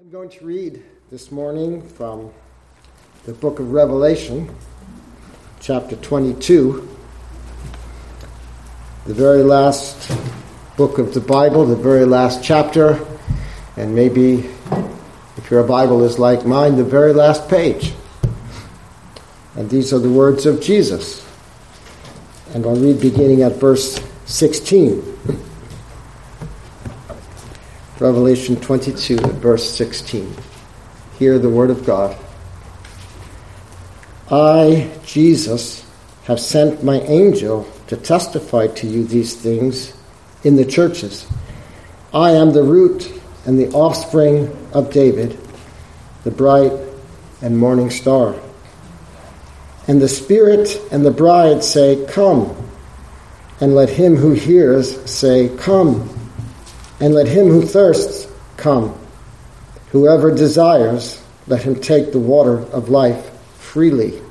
I'm going to read this morning from the book of Revelation, chapter 22, the very last book of the Bible, the very last chapter, and maybe if your Bible is like mine, the very last page. And these are the words of Jesus. And I'll read beginning at verse 16. Revelation 22, verse 16. Hear the word of God. I, Jesus, have sent my angel to testify to you these things in the churches. I am the root and the offspring of David, the bright and morning star. And the Spirit and the bride say, Come. And let him who hears say, Come. And let him who thirsts come. Whoever desires, let him take the water of life freely.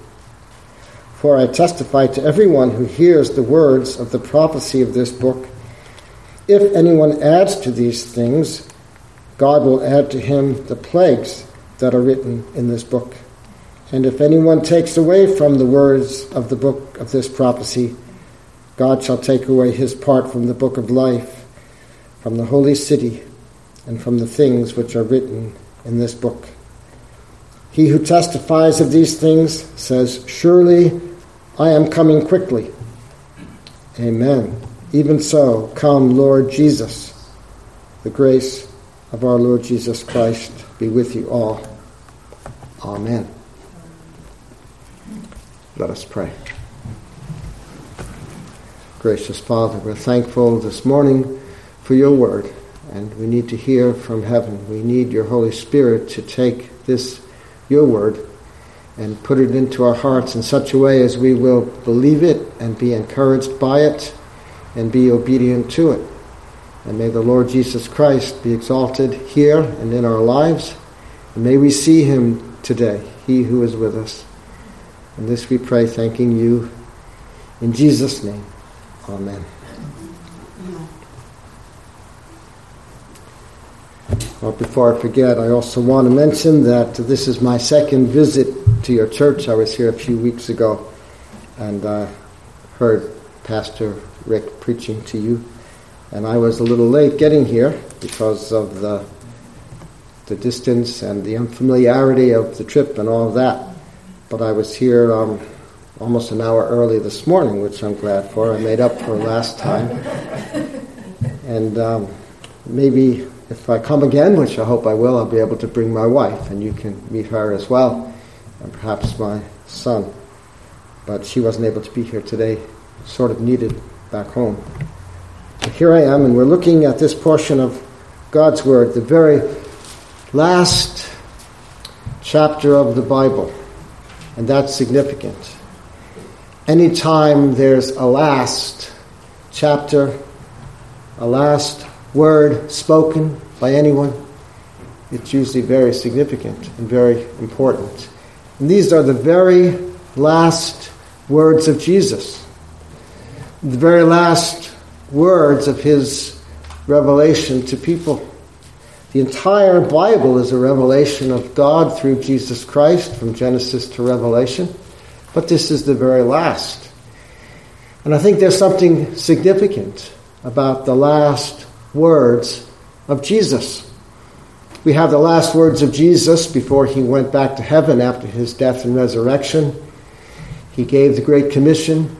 For I testify to everyone who hears the words of the prophecy of this book if anyone adds to these things, God will add to him the plagues that are written in this book. And if anyone takes away from the words of the book of this prophecy, God shall take away his part from the book of life from the holy city and from the things which are written in this book. He who testifies of these things says, Surely I am coming quickly. Amen. Even so, come, Lord Jesus. The grace of our Lord Jesus Christ be with you all. Amen. Let us pray. Gracious Father, we're thankful this morning for your word. And we need to hear from heaven. We need your Holy Spirit to take this, your word, and put it into our hearts in such a way as we will believe it and be encouraged by it and be obedient to it. And may the Lord Jesus Christ be exalted here and in our lives. And may we see him today, he who is with us. And this we pray, thanking you in Jesus' name. Amen. Well, before I forget, I also want to mention that this is my second visit to your church. I was here a few weeks ago and uh, heard Pastor Rick preaching to you. And I was a little late getting here because of the, the distance and the unfamiliarity of the trip and all of that. But I was here um, almost an hour early this morning, which I'm glad for. I made up for last time. And um, maybe if I come again, which I hope I will, I'll be able to bring my wife, and you can meet her as well, and perhaps my son. But she wasn't able to be here today, sort of needed back home. Here I am, and we're looking at this portion of God's Word, the very last chapter of the Bible, and that's significant. Anytime there's a last chapter, a last word spoken by anyone, it's usually very significant and very important. And these are the very last words of Jesus, the very last words of his revelation to people. The entire Bible is a revelation of God through Jesus Christ from Genesis to Revelation, but this is the very last. And I think there's something significant about the last words of Jesus. We have the last words of Jesus before he went back to heaven after his death and resurrection. He gave the Great Commission,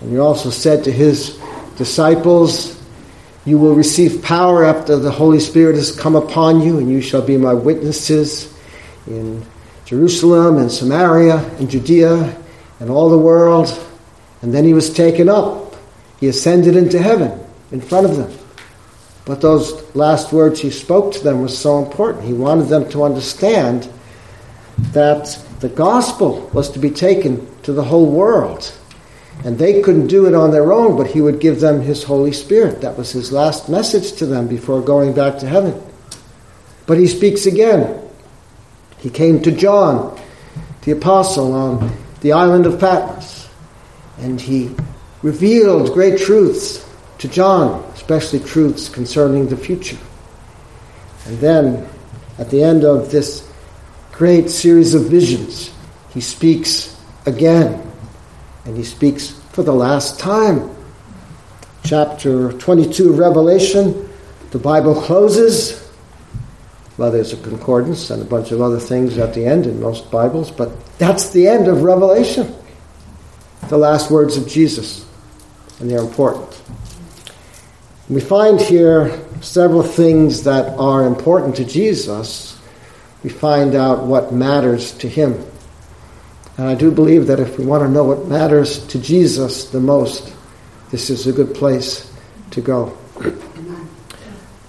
and he also said to his disciples, You will receive power after the Holy Spirit has come upon you, and you shall be my witnesses in Jerusalem and Samaria and Judea and all the world. And then he was taken up. He ascended into heaven in front of them. But those last words he spoke to them were so important. He wanted them to understand that the gospel was to be taken to the whole world. And they couldn't do it on their own, but he would give them his Holy Spirit. That was his last message to them before going back to heaven. But he speaks again. He came to John, the apostle, on the island of Patmos, and he revealed great truths to John especially truths concerning the future. And then At the end of this great series of visions, he speaks again, and he speaks for the last time. Chapter 22 of Revelation, the Bible closes. Well, there's a concordance and a bunch of other things at the end in most Bibles, but that's the end of Revelation. The last words of Jesus, and they're important. We find here several things that are important to Jesus. We find out what matters to him. And I do believe that if we want to know what matters to Jesus the most, this is a good place to go.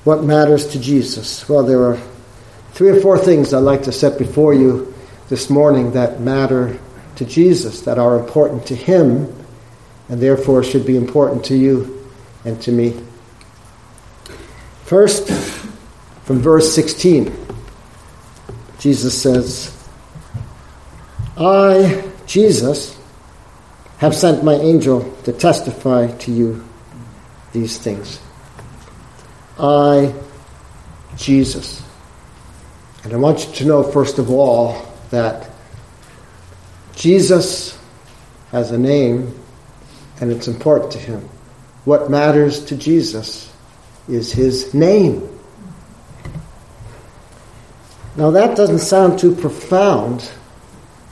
What matters to Jesus? Well, there are three or four things I'd like to set before you this morning that matter to Jesus, that are important to him, and therefore should be important to you and to me. First, from verse 16, Jesus says, I, Jesus, have sent my angel to testify to you these things. I, Jesus. And I want you to know, first of all, that Jesus has a name and it's important to him. What matters to Jesus is his name. Now, that doesn't sound too profound,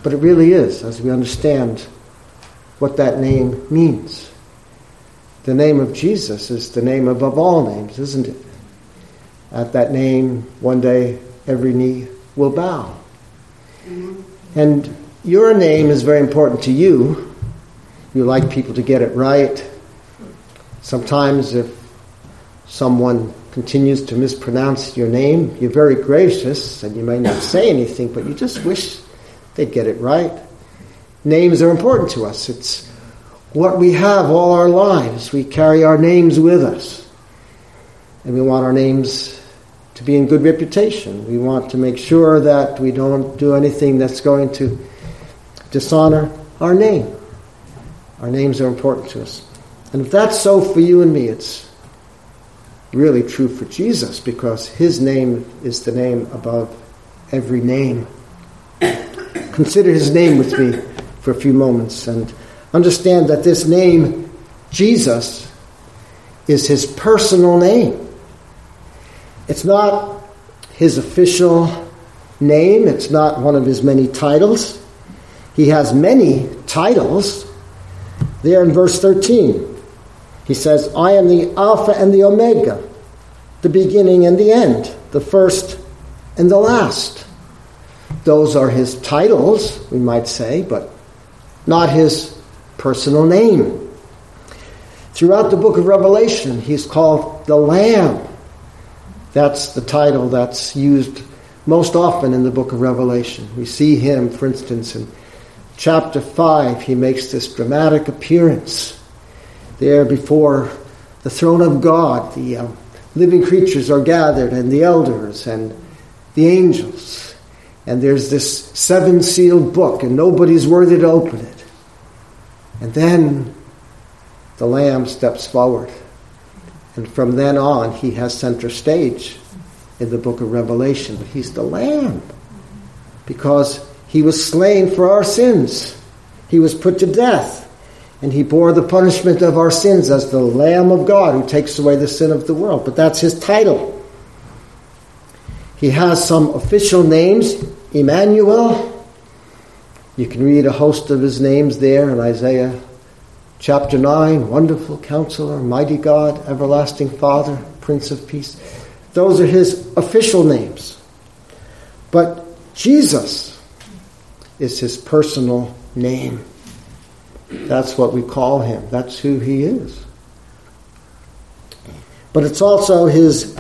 but it really is as we understand what that name means. The name of Jesus is the name above all names, isn't it? At that name, one day every knee will bow. Mm-hmm. And your name is very important to you. You like people to get it right. Sometimes, if someone continues to mispronounce your name, you're very gracious and you may not say anything, but you just wish they'd get it right. Names are important to us. It's what we have all our lives. We carry our names with us. And we want our names to be in good reputation. We want to make sure that we don't do anything that's going to dishonor our name. Our names are important to us. And if that's so for you and me, it's really true for Jesus because his name is the name above every name. Consider his name with me for a few moments and understand that this name, Jesus, is his personal name. It's not his official name, it's not one of his many titles. He has many titles. There in verse 13. He says, I am the Alpha and the Omega, the beginning and the end, the first and the last. Those are his titles, we might say, but not his personal name. Throughout the book of Revelation, he's called the Lamb. That's the title that's used most often in the book of Revelation. We see him, for instance, in chapter 5, he makes this dramatic appearance there before the throne of God. The uh, living creatures are gathered, and the elders, and the angels. And there's this seven sealed book, and nobody's worthy to open it. And then the Lamb steps forward. And from then on, he has center stage in the book of Revelation. He's the Lamb because he was slain for our sins, he was put to death and he bore the punishment of our sins as the Lamb of God who takes away the sin of the world. But that's his title. He has some official names Emmanuel. You can read a host of his names there in Isaiah chapter 9 Wonderful Counselor, Mighty God, Everlasting Father, Prince of Peace. Those are his official names. But Jesus is his personal name. That's what we call him. That's who he is. But it's also his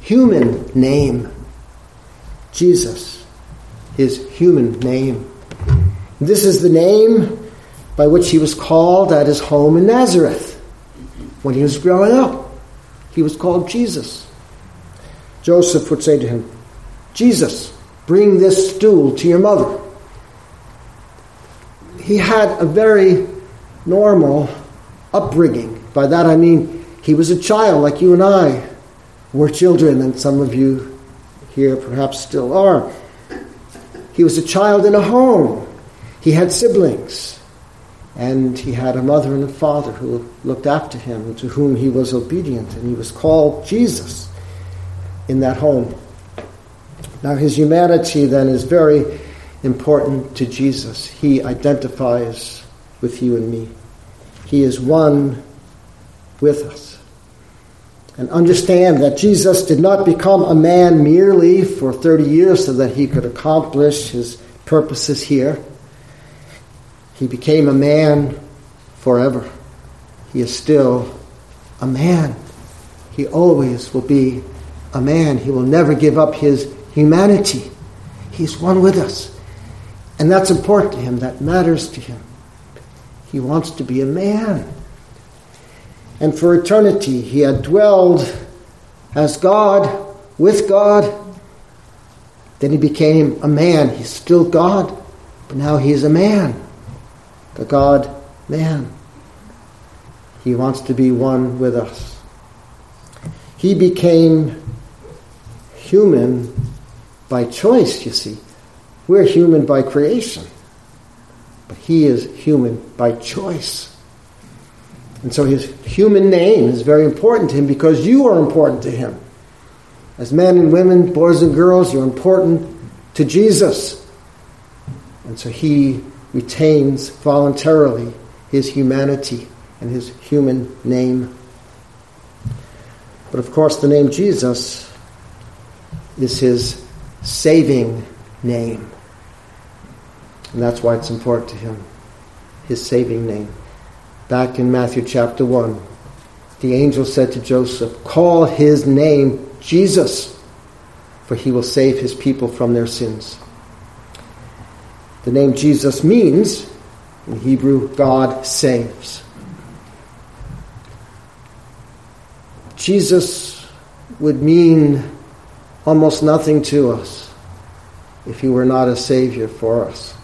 human name, Jesus, his human name. This is the name by which he was called at his home in Nazareth when he was growing up. He was called Jesus. Joseph would say to him, Jesus, bring this stool to your mother he had a very normal upbringing. By that I mean he was a child like you and I were children, and some of you here perhaps still are. He was a child in a home. He had siblings. And he had a mother and a father who looked after him, to whom he was obedient. And he was called Jesus in that home. Now, his humanity then is very important to Jesus. He identifies with you and me, he is one with us. And understand that Jesus did not become a man merely for 30 years so that he could accomplish his purposes here. He became a man forever. He is still a man. He always will be a man. He will never give up his humanity. He's one with us. And that's important to him. That matters to him. He wants to be a man. And for eternity, he had dwelled as God, with God. Then he became a man. He's still God, but now he is a man. The God man. He wants to be one with us. He became human by choice, you see. We're human by creation, but he is human by choice. And so his human name is very important to him because you are important to him. As men and women, boys and girls, you're important to Jesus. And so he retains voluntarily his humanity and his human name. But of course, the name Jesus is his saving name. And that's why it's important to him, his saving name. Back in Matthew chapter 1, the angel said to Joseph, Call his name Jesus, for he will save his people from their sins. The name Jesus means, in Hebrew, God saves. Jesus would mean almost nothing to us if he were not a Savior for us.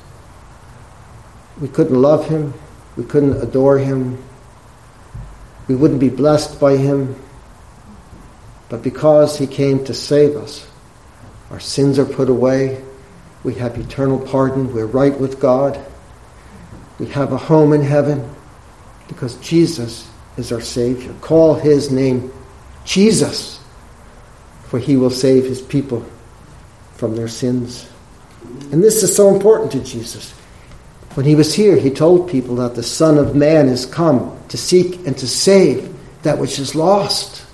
We couldn't love him, we couldn't adore him, we wouldn't be blessed by him. But because he came to save us, our sins are put away, we have eternal pardon, we're right with God, we have a home in heaven because Jesus is our Savior. Call his name Jesus for he will save his people from their sins. And this is so important to Jesus. When he was here, he told people that the Son of Man is come to seek and to save that which is lost.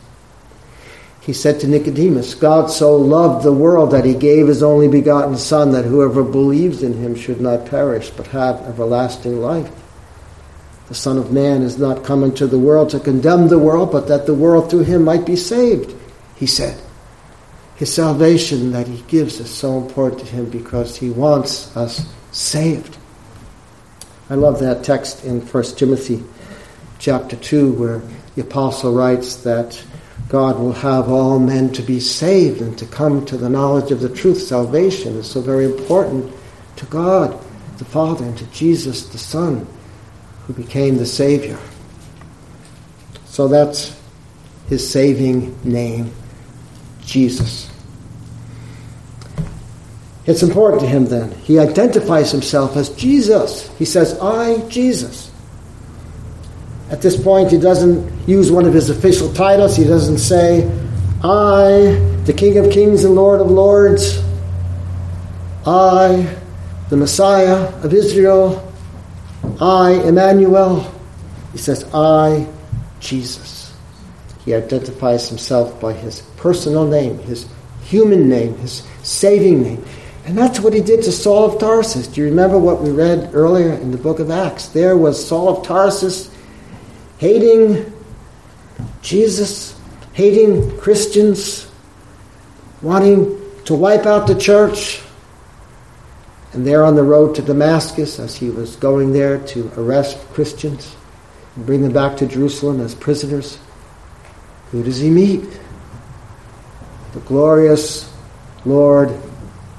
He said to Nicodemus, God so loved the world that he gave his only begotten Son, that whoever believes in him should not perish, but have everlasting life. The Son of Man is not come into the world to condemn the world, but that the world through him might be saved, he said. His salvation that he gives is so important to him because he wants us saved. I love that text in 1 Timothy chapter 2 where the apostle writes that God will have all men to be saved and to come to the knowledge of the truth. Salvation is so very important to God the Father and to Jesus the Son who became the Savior. So that's his saving name. Jesus. It's important to him then. He identifies himself as Jesus. He says, I, Jesus. At this point, he doesn't use one of his official titles. He doesn't say, I, the King of Kings and Lord of Lords. I, the Messiah of Israel. I, Emmanuel. He says, I, Jesus. He identifies himself by his personal name, his human name, his saving name. And that's what he did to Saul of Tarsus. Do you remember what we read earlier in the book of Acts? There was Saul of Tarsus hating Jesus, hating Christians, wanting to wipe out the church. And there on the road to Damascus, as he was going there to arrest Christians and bring them back to Jerusalem as prisoners, who does he meet? The glorious Lord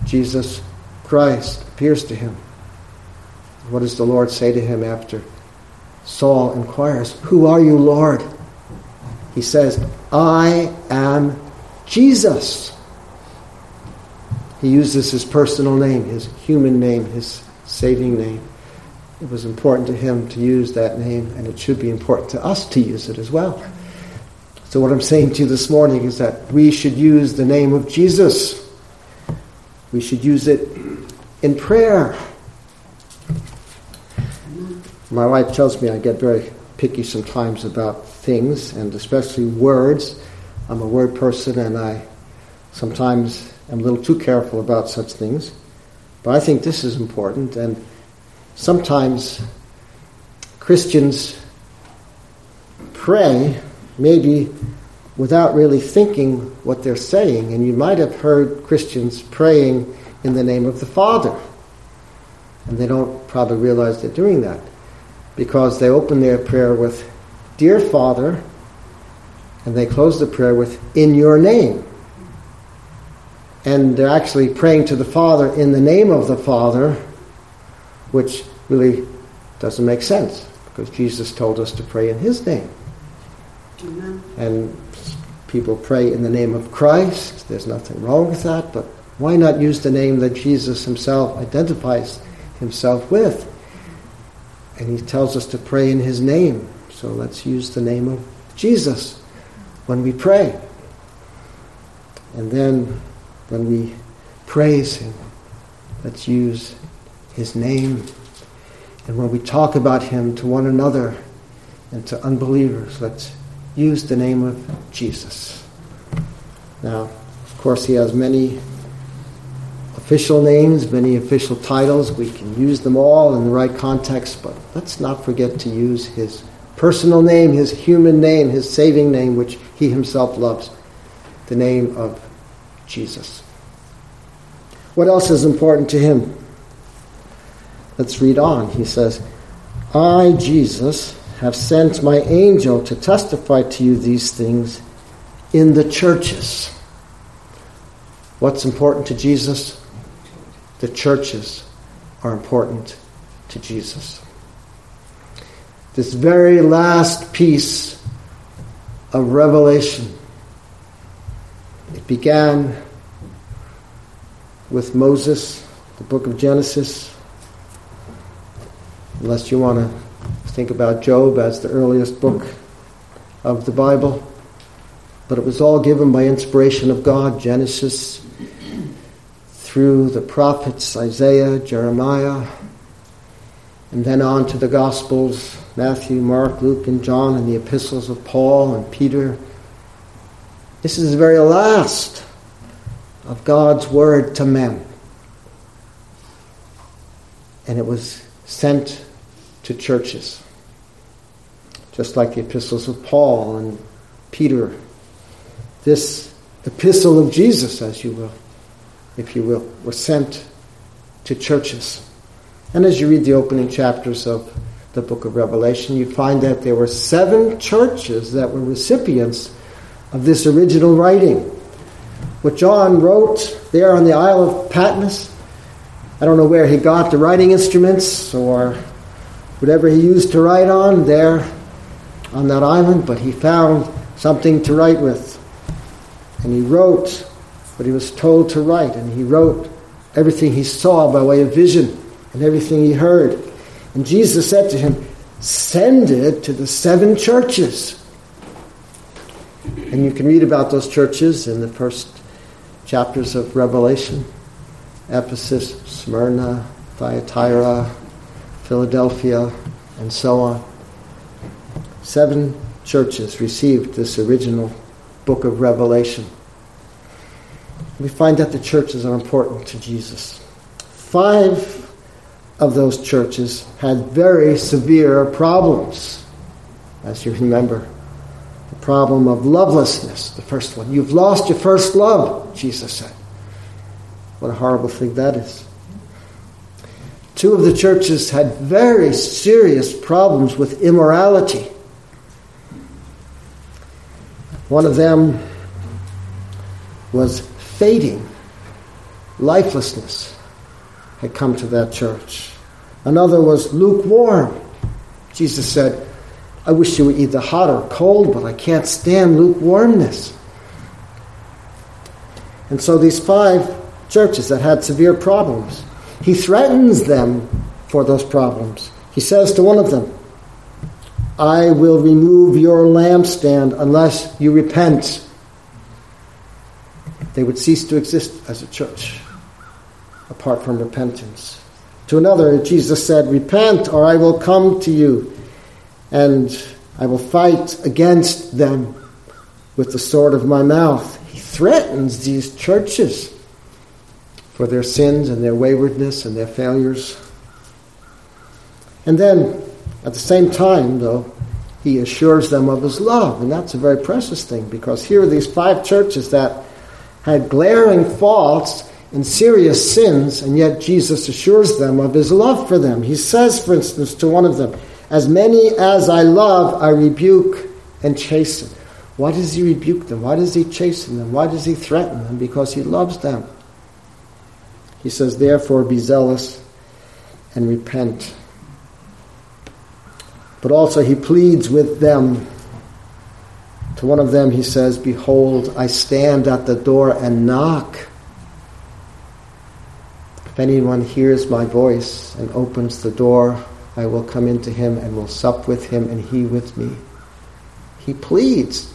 Jesus Christ appears to him. What does the Lord say to him after Saul inquires, Who are you, Lord? He says, I am Jesus. He uses his personal name, his human name, his saving name. It was important to him to use that name, and it should be important to us to use it as well. So, what I'm saying to you this morning is that we should use the name of Jesus. We should use it in prayer. My wife tells me I get very picky sometimes about things, and especially words. I'm a word person, and I sometimes am a little too careful about such things. But I think this is important, and sometimes Christians pray maybe without really thinking what they're saying, and you might have heard Christians praying in the name of the Father, and they don't probably realize they're doing that because they open their prayer with, Dear Father, and they close the prayer with, In your name. And they're actually praying to the Father in the name of the Father, which really doesn't make sense because Jesus told us to pray in His name. Amen. And people pray in the name of Christ. There's nothing wrong with that, but why not use the name that Jesus Himself identifies Himself with? And he tells us to pray in his name. So let's use the name of Jesus when we pray. And then when we praise him, let's use his name. And when we talk about him to one another and to unbelievers, let's use the name of Jesus. Now, of course, he has many official names, many official titles. We can use them all in the right context, but let's not forget to use his personal name, his human name, his saving name, which he himself loves, the name of Jesus. What else is important to him? Let's read on. He says, I, Jesus, have sent my angel to testify to you these things in the churches. What's important to Jesus? the churches are important to Jesus. This very last piece of Revelation, it began with Moses, the book of Genesis. Unless you want to think about Job as the earliest book of the Bible. But it was all given by inspiration of God Genesis, through the prophets Isaiah, Jeremiah, and then on to the Gospels Matthew, Mark, Luke, and John, and the epistles of Paul and Peter. This is the very last of God's word to men. And it was sent to churches, just like the epistles of Paul and Peter. This epistle of Jesus, as you will if you will, were sent to churches. And as you read the opening chapters of the book of Revelation, you find that there were seven churches that were recipients of this original writing. What John wrote there on the Isle of Patmos, I don't know where he got the writing instruments or whatever he used to write on there on that island, but he found something to write with. And he wrote what he was told to write, and he wrote everything he saw by way of vision and everything he heard. And Jesus said to him, Send it to the seven churches. And you can read about those churches in the first chapters of Revelation Ephesus, Smyrna, Thyatira, Philadelphia, and so on. Seven churches received this original book of Revelation we find that the churches are important to Jesus. Five of those churches had very severe problems, as you remember. The problem of lovelessness, the first one. You've lost your first love, Jesus said. What a horrible thing that is. Two of the churches had very serious problems with immorality. One of them was fading, lifelessness had come to that church. Another was lukewarm. Jesus said, I wish you were either hot or cold, but I can't stand lukewarmness. And so these five churches that had severe problems. He threatens them for those problems. He says to one of them, I will remove your lampstand unless you repent. They would cease to exist as a church apart from repentance. To another, Jesus said, Repent, or I will come to you, and I will fight against them with the sword of my mouth. He threatens these churches for their sins and their waywardness and their failures. And then, at the same time, though, he assures them of his love. And that's a very precious thing because here are these five churches that had glaring faults and serious sins, and yet Jesus assures them of his love for them. He says, for instance, to one of them, As many as I love, I rebuke and chasten. Why does he rebuke them? Why does he chasten them? Why does he threaten them? Because he loves them. He says, Therefore, be zealous and repent. But also, he pleads with them. To one of them, he says, Behold, I stand at the door and knock. If anyone hears my voice and opens the door, I will come into him and will sup with him and he with me. He pleads.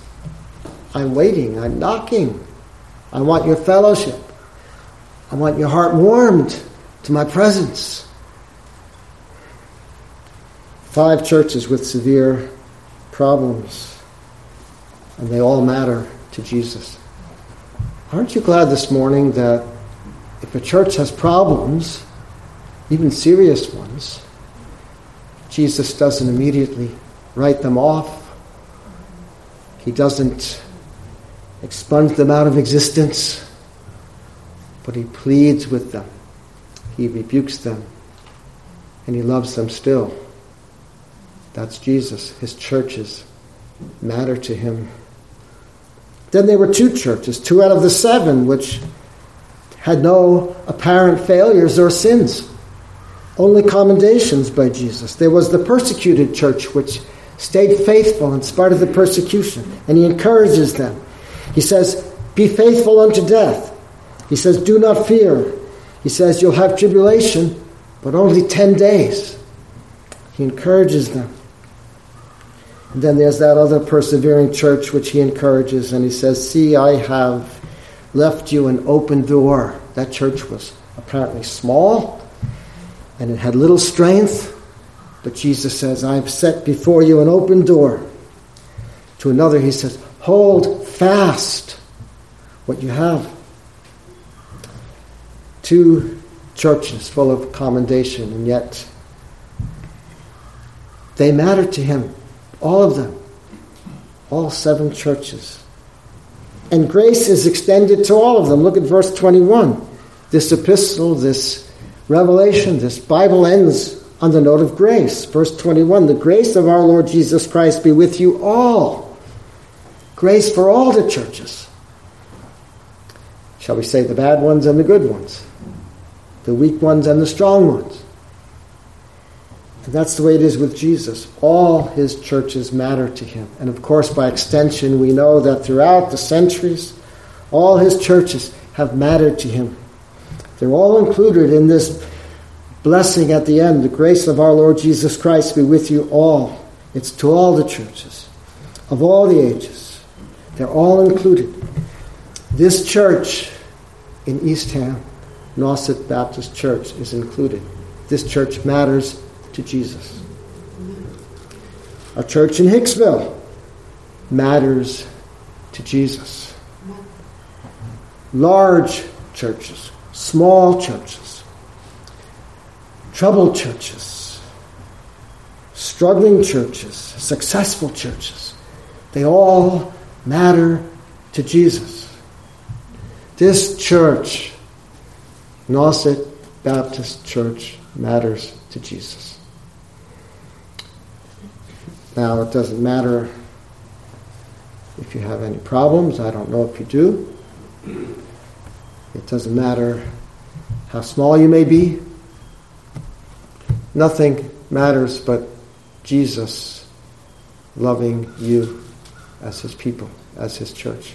I'm waiting. I'm knocking. I want your fellowship. I want your heart warmed to my presence. Five churches with severe problems, and they all matter to Jesus. Aren't you glad this morning that if a church has problems, even serious ones, Jesus doesn't immediately write them off. He doesn't expunge them out of existence, but he pleads with them. He rebukes them, and he loves them still. That's Jesus. His churches matter to him. Then there were two churches, two out of the seven, which had no apparent failures or sins, only commendations by Jesus. There was the persecuted church, which stayed faithful in spite of the persecution, and he encourages them. He says, Be faithful unto death. He says, Do not fear. He says, You'll have tribulation, but only 10 days. He encourages them. And then there's that other persevering church which he encourages, and he says, See, I have left you an open door. That church was apparently small and it had little strength, but Jesus says, I've set before you an open door. To another, he says, Hold fast what you have. Two churches full of commendation, and yet they matter to him, all of them, all seven churches and grace is extended to all of them. Look at verse 21. This epistle, this revelation, this Bible ends on the note of grace. Verse 21 The grace of our Lord Jesus Christ be with you all. Grace for all the churches. Shall we say the bad ones and the good ones? The weak ones and the strong ones. And that's the way it is with Jesus. All his churches matter to him. And of course, by extension, we know that throughout the centuries, all his churches have mattered to him. They're all included in this blessing at the end. The grace of our Lord Jesus Christ be with you all. It's to all the churches of all the ages. They're all included. This church in Eastham, Nauset Baptist Church, is included. This church matters to Jesus. Our church in Hicksville matters to Jesus. Large churches, small churches, troubled churches, struggling churches, successful churches, they all matter to Jesus. This church, Nauset Baptist Church, matters to Jesus. Now, it doesn't matter if you have any problems. I don't know if you do. It doesn't matter how small you may be. Nothing matters but Jesus loving you as his people, as his church.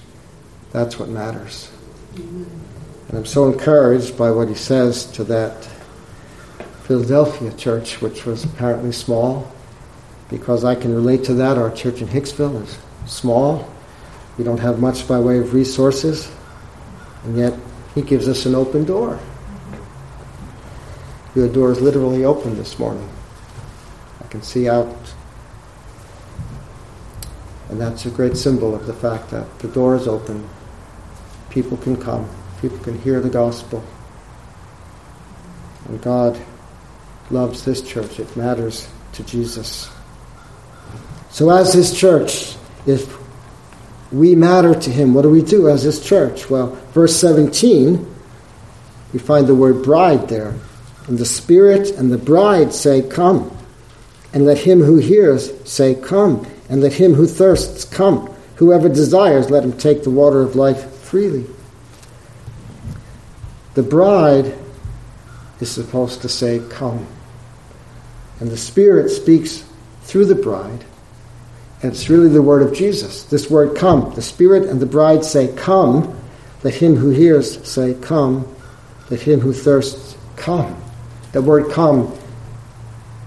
That's what matters. And I'm so encouraged by what he says to that Philadelphia church, which was apparently small, because I can relate to that. Our church in Hicksville is small. We don't have much by way of resources, and yet he gives us an open door. The door is literally open this morning. I can see out. And that's a great symbol of the fact that the door is open. People can come. People can hear the gospel. And God loves this church. It matters to Jesus. So, as His church, if we matter to Him, what do we do as His church? Well, verse 17, we find the word bride there. And the Spirit and the bride say, Come. And let him who hears say, Come. And let him who thirsts come. Whoever desires, let him take the water of life freely. The bride is supposed to say, Come. And the Spirit speaks through the bride. And it's really the word of Jesus. This word, come. The Spirit and the bride say, Come. Let him who hears say, Come. Let him who thirsts come. The word come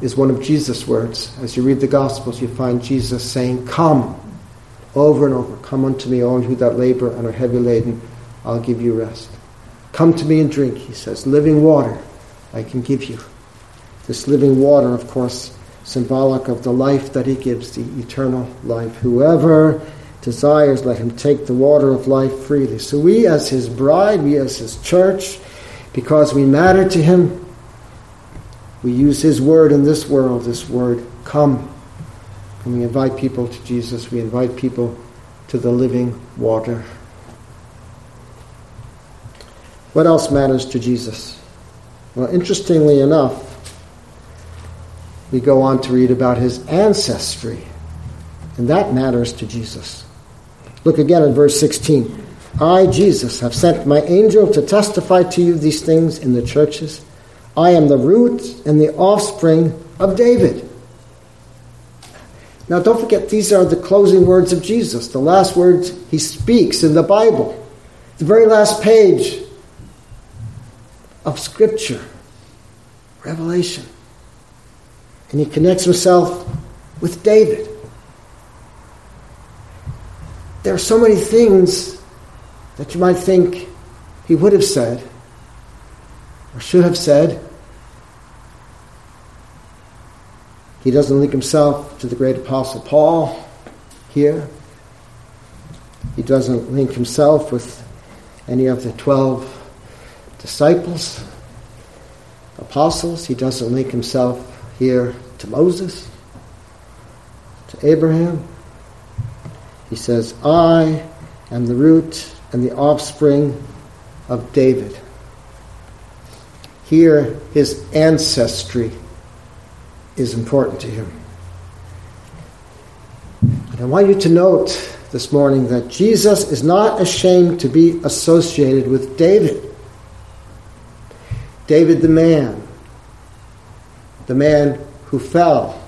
is one of Jesus' words. As you read the Gospels, you find Jesus saying, Come, over and over. Come unto me, all you that labor and are heavy laden, I'll give you rest. Come to me and drink, he says. Living water I can give you. This living water, of course, symbolic of the life that he gives, the eternal life. Whoever desires, let him take the water of life freely. So we, as his bride, we, as his church, because we matter to him, we use His word in this world, this word, come. And we invite people to Jesus. We invite people to the living water. What else matters to Jesus? Well, interestingly enough, we go on to read about his ancestry, and that matters to Jesus. Look again at verse 16. I, Jesus, have sent my angel to testify to you these things in the churches. I am the root and the offspring of David. Now, don't forget, these are the closing words of Jesus, the last words he speaks in the Bible, the very last page of Scripture, Revelation. And he connects himself with David. There are so many things that you might think he would have said or should have said. He doesn't link himself to the great apostle Paul here. He doesn't link himself with any of the 12 disciples, apostles. He doesn't link himself here to Moses, to Abraham. He says, I am the root and the offspring of David. Here, his ancestry is important to him. And I want you to note this morning that Jesus is not ashamed to be associated with David. David the man, the man who fell.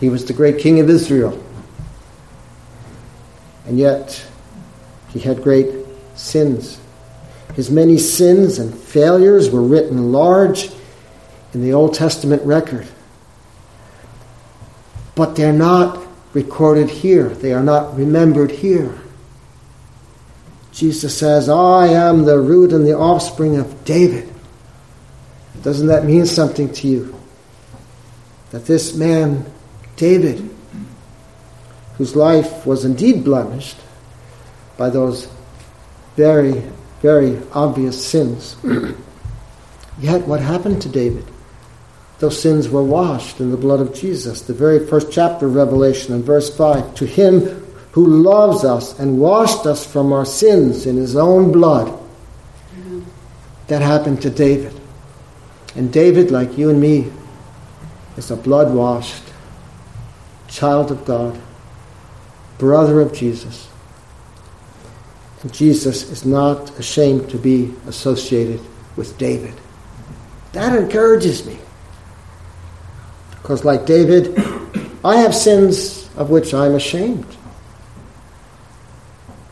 He was the great king of Israel. And yet, he had great sins. His many sins and failures were written large in the Old Testament record. But they're not recorded here, they are not remembered here. Jesus says, I am the root and the offspring of David. Doesn't that mean something to you? That this man, David, whose life was indeed blemished by those very very obvious sins. Yet, what happened to David? Those sins were washed in the blood of Jesus. The very first chapter of Revelation, in verse 5 To him who loves us and washed us from our sins in his own blood. Mm-hmm. That happened to David. And David, like you and me, is a blood washed child of God, brother of Jesus. Jesus is not ashamed to be associated with David. That encourages me. Because, like David, I have sins of which I'm ashamed.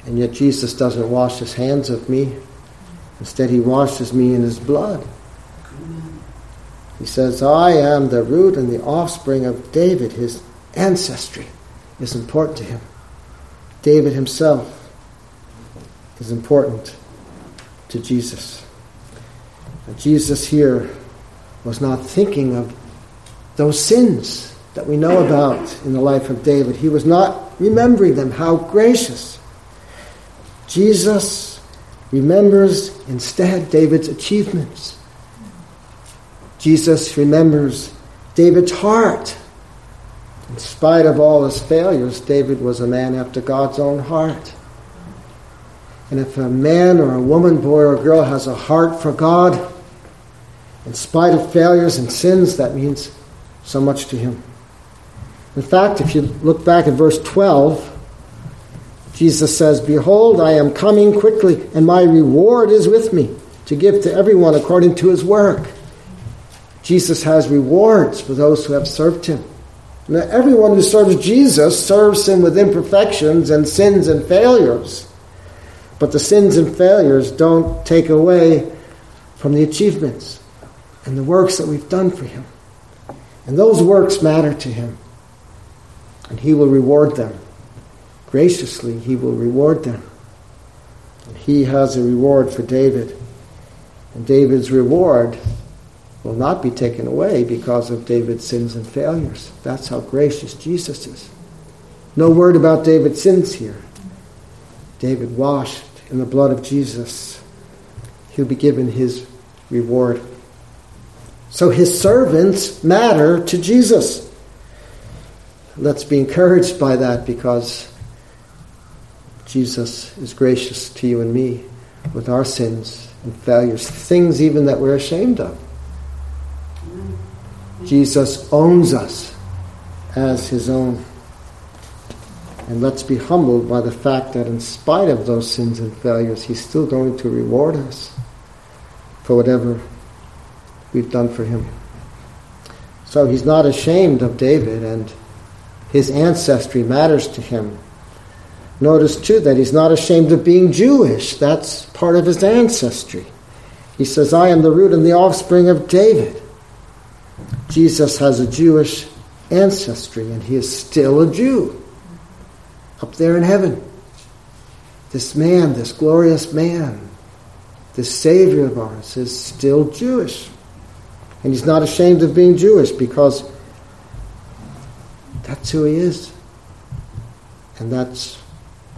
And yet Jesus doesn't wash his hands of me. Instead, he washes me in his blood. He says, I am the root and the offspring of David. His ancestry is important to him. David himself is important to Jesus. Jesus here was not thinking of those sins that we know about in the life of David. He was not remembering them. How gracious. Jesus remembers instead David's achievements. Jesus remembers David's heart. In spite of all his failures, David was a man after God's own heart. And if a man or a woman, boy or girl has a heart for God, in spite of failures and sins, that means so much to him. In fact, if you look back at verse 12, Jesus says, Behold, I am coming quickly, and my reward is with me to give to everyone according to his work. Jesus has rewards for those who have served him. Now, everyone who serves Jesus serves him with imperfections and sins and failures. But the sins and failures don't take away from the achievements and the works that we've done for him. And those works matter to him. And he will reward them. Graciously, he will reward them. And he has a reward for David. And David's reward will not be taken away because of David's sins and failures. That's how gracious Jesus is. No word about David's sins here. David washed in the blood of Jesus. He'll be given his reward. So his servants matter to Jesus. Let's be encouraged by that because Jesus is gracious to you and me with our sins and failures, things even that we're ashamed of. Jesus owns us as his own. And let's be humbled by the fact that in spite of those sins and failures, he's still going to reward us for whatever we've done for him. So he's not ashamed of David, and his ancestry matters to him. Notice too that he's not ashamed of being Jewish. That's part of his ancestry. He says, I am the root and the offspring of David. Jesus has a Jewish ancestry, and he is still a Jew up there in heaven. This man, this glorious man, this Savior of ours, is still Jewish. And he's not ashamed of being Jewish because that's who he is. And that's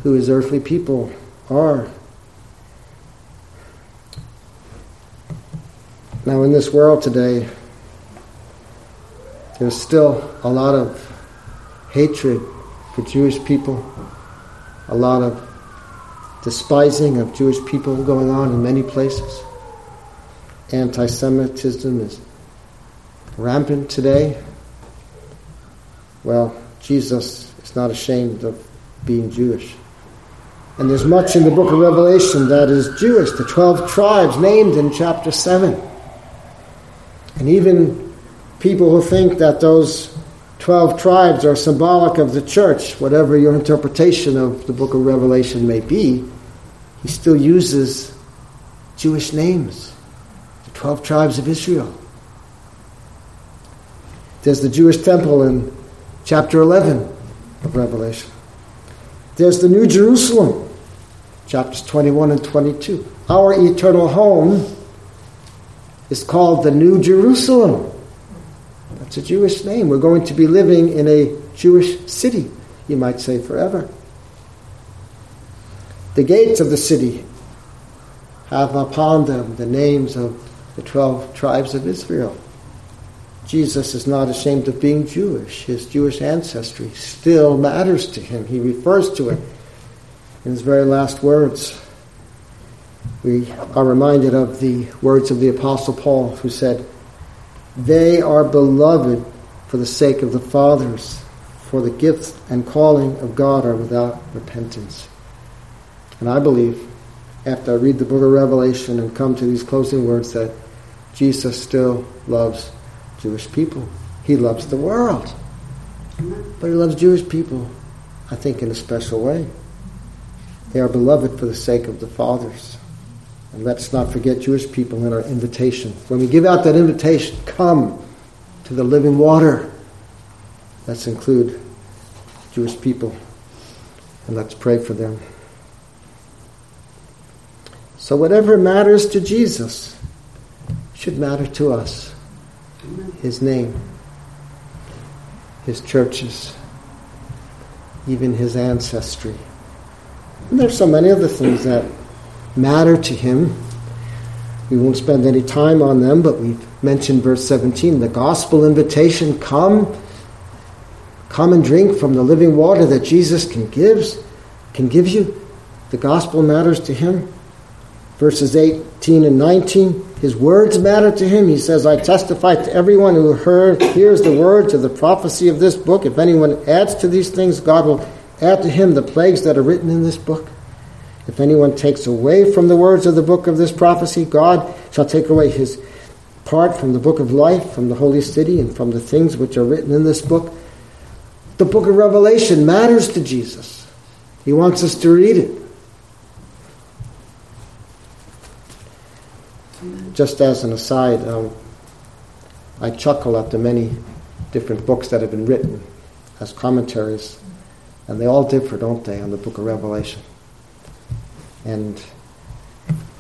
who his earthly people are. Now, in this world today, there's still a lot of hatred for Jewish people, a lot of despising of Jewish people going on in many places. Anti Semitism is rampant today. Well, Jesus is not ashamed of being Jewish. And there's much in the book of Revelation that is Jewish, the 12 tribes named in chapter 7. And even people who think that those 12 tribes are symbolic of the church, whatever your interpretation of the book of Revelation may be, he still uses Jewish names, the 12 tribes of Israel. There's the Jewish temple in chapter 11 of Revelation. There's the New Jerusalem, chapters 21 and 22. Our eternal home is called the New Jerusalem. That's a Jewish name. We're going to be living in a Jewish city, you might say, forever. The gates of the city have upon them the names of the 12 tribes of Israel. Jesus is not ashamed of being Jewish. His Jewish ancestry still matters to him. He refers to it in his very last words. We are reminded of the words of the Apostle Paul, who said, They are beloved for the sake of the fathers, for the gifts and calling of God are without repentance. And I believe, after I read the book of Revelation and come to these closing words, that Jesus still loves Jewish people. He loves the world. But he loves Jewish people, I think, in a special way. They are beloved for the sake of the fathers. And let's not forget Jewish people in our invitation. When we give out that invitation, come to the living water. Let's include Jewish people and let's pray for them. So, whatever matters to Jesus should matter to us. His name, His churches, even His ancestry. And there's so many other things that matter to Him. We won't spend any time on them, but we've mentioned verse 17 the gospel invitation come. Come and drink from the living water that Jesus can gives can give you. The gospel matters to him. Verses 18 and 19 his words matter to him he says i testify to everyone who heard hears the words of the prophecy of this book if anyone adds to these things god will add to him the plagues that are written in this book if anyone takes away from the words of the book of this prophecy god shall take away his part from the book of life from the holy city and from the things which are written in this book the book of Revelation matters to Jesus. He wants us to read it. Just as an aside, um, I chuckle at the many different books that have been written as commentaries, and they all differ, don't they, on the book of Revelation? And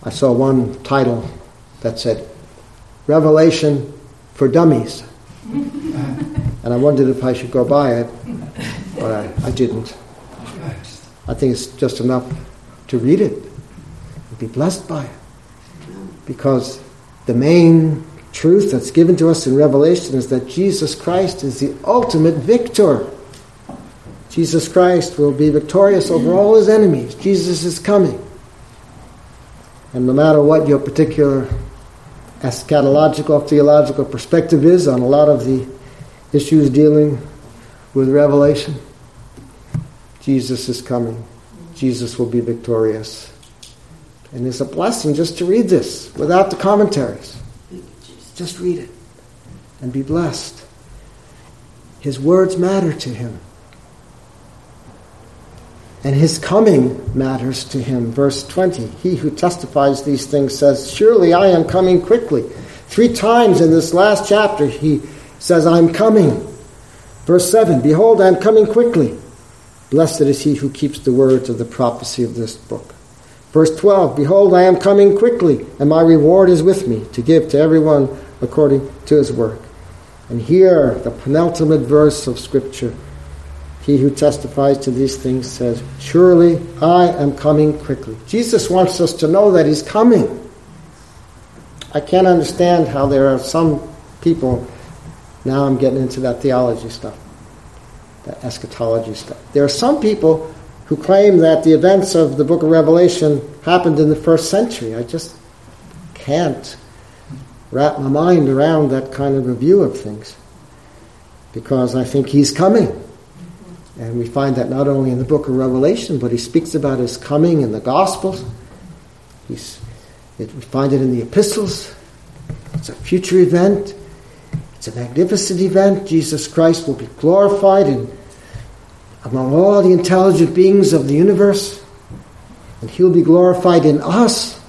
I saw one title that said, Revelation for Dummies. and I wondered if I should go buy it, but I, I didn't. I think it's just enough to read it and be blessed by it. Because the main truth that's given to us in Revelation is that Jesus Christ is the ultimate victor. Jesus Christ will be victorious over all his enemies. Jesus is coming. And no matter what your particular eschatological, theological perspective is on a lot of the issues dealing with Revelation. Jesus is coming. Jesus will be victorious. And it's a blessing just to read this without the commentaries. Just read it and be blessed. His words matter to him. And his coming matters to him. Verse 20 He who testifies these things says, Surely I am coming quickly. Three times in this last chapter, he says, I'm coming. Verse 7 Behold, I am coming quickly. Blessed is he who keeps the words of the prophecy of this book. Verse 12 Behold, I am coming quickly, and my reward is with me to give to everyone according to his work. And here, the penultimate verse of Scripture he who testifies to these things says, Surely I am coming quickly. Jesus wants us to know that he's coming. I can't understand how there are some people now I'm getting into that theology stuff, that eschatology stuff. There are some people who claim that the events of the book of Revelation happened in the first century. I just can't wrap my mind around that kind of a view of things because I think he's coming. And we find that not only in the book of Revelation, but he speaks about his coming in the Gospels. He's, it, we find it in the epistles. It's a future event. It's a magnificent event. Jesus Christ will be glorified in, among all the intelligent beings of the universe. And he'll be glorified in us.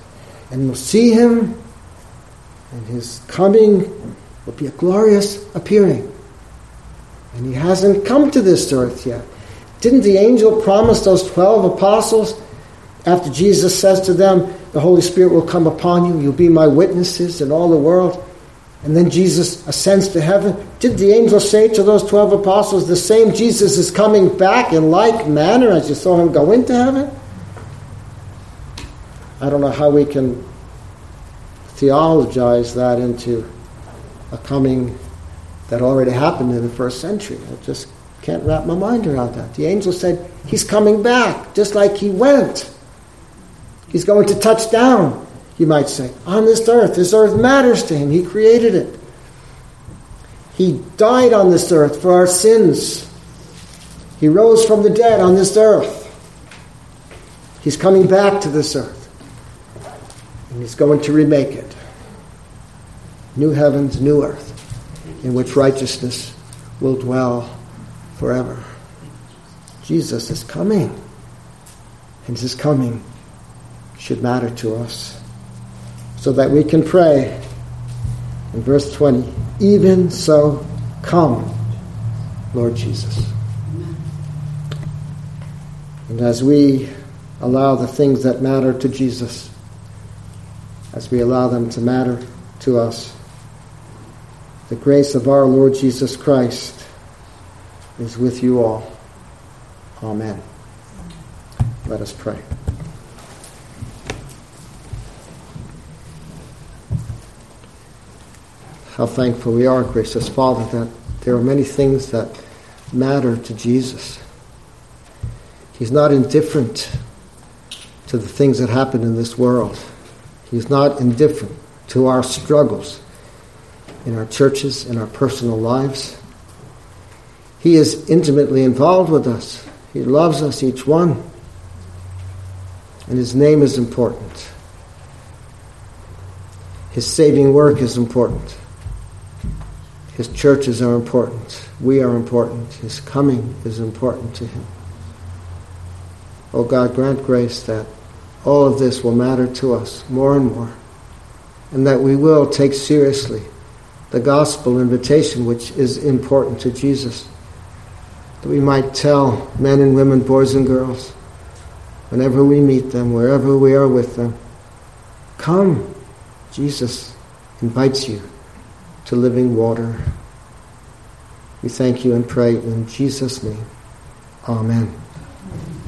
And we'll see him. And his coming will be a glorious appearing. And he hasn't come to this earth yet. Didn't the angel promise those 12 apostles after Jesus says to them, The Holy Spirit will come upon you, you'll be my witnesses in all the world? And then Jesus ascends to heaven. Did the angel say to those 12 apostles, the same Jesus is coming back in like manner as you saw him go into heaven? I don't know how we can theologize that into a coming that already happened in the first century. I just can't wrap my mind around that. The angel said, He's coming back, just like he went. He's going to touch down you might say, on this earth. This earth matters to him. He created it. He died on this earth for our sins. He rose from the dead on this earth. He's coming back to this earth. And he's going to remake it. New heavens, new earth, in which righteousness will dwell forever. Jesus is coming. and his coming should matter to us. So that we can pray in verse 20, even so, come, Lord Jesus. And as we allow the things that matter to Jesus, as we allow them to matter to us, the grace of our Lord Jesus Christ is with you all. Amen. Let us pray. How thankful we are, gracious Father, that there are many things that matter to Jesus. He's not indifferent to the things that happen in this world. He's not indifferent to our struggles in our churches, in our personal lives. He is intimately involved with us. He loves us, each one. And His name is important. His saving work is important. His churches are important. We are important. His coming is important to Him. Oh God, grant grace that all of this will matter to us more and more, and that we will take seriously the gospel invitation, which is important to Jesus. That we might tell men and women, boys and girls, whenever we meet them, wherever we are with them, come. Jesus invites you to living water. We thank you and pray in Jesus' name. Amen.